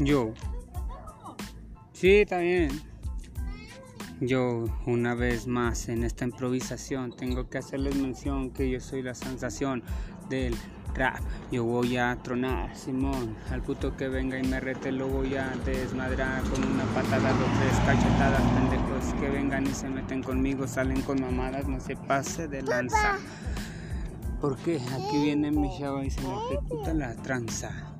Yo. Sí, está bien. Yo, una vez más en esta improvisación, tengo que hacerles mención que yo soy la sensación del rap. Yo voy a tronar, Simón. Al puto que venga y me rete lo voy a desmadrar con una patada, dos, tres cachetadas, pendejos que vengan y se meten conmigo, salen con mamadas, no se pase de lanza. Porque aquí viene mi chava y se me ejecuta la tranza.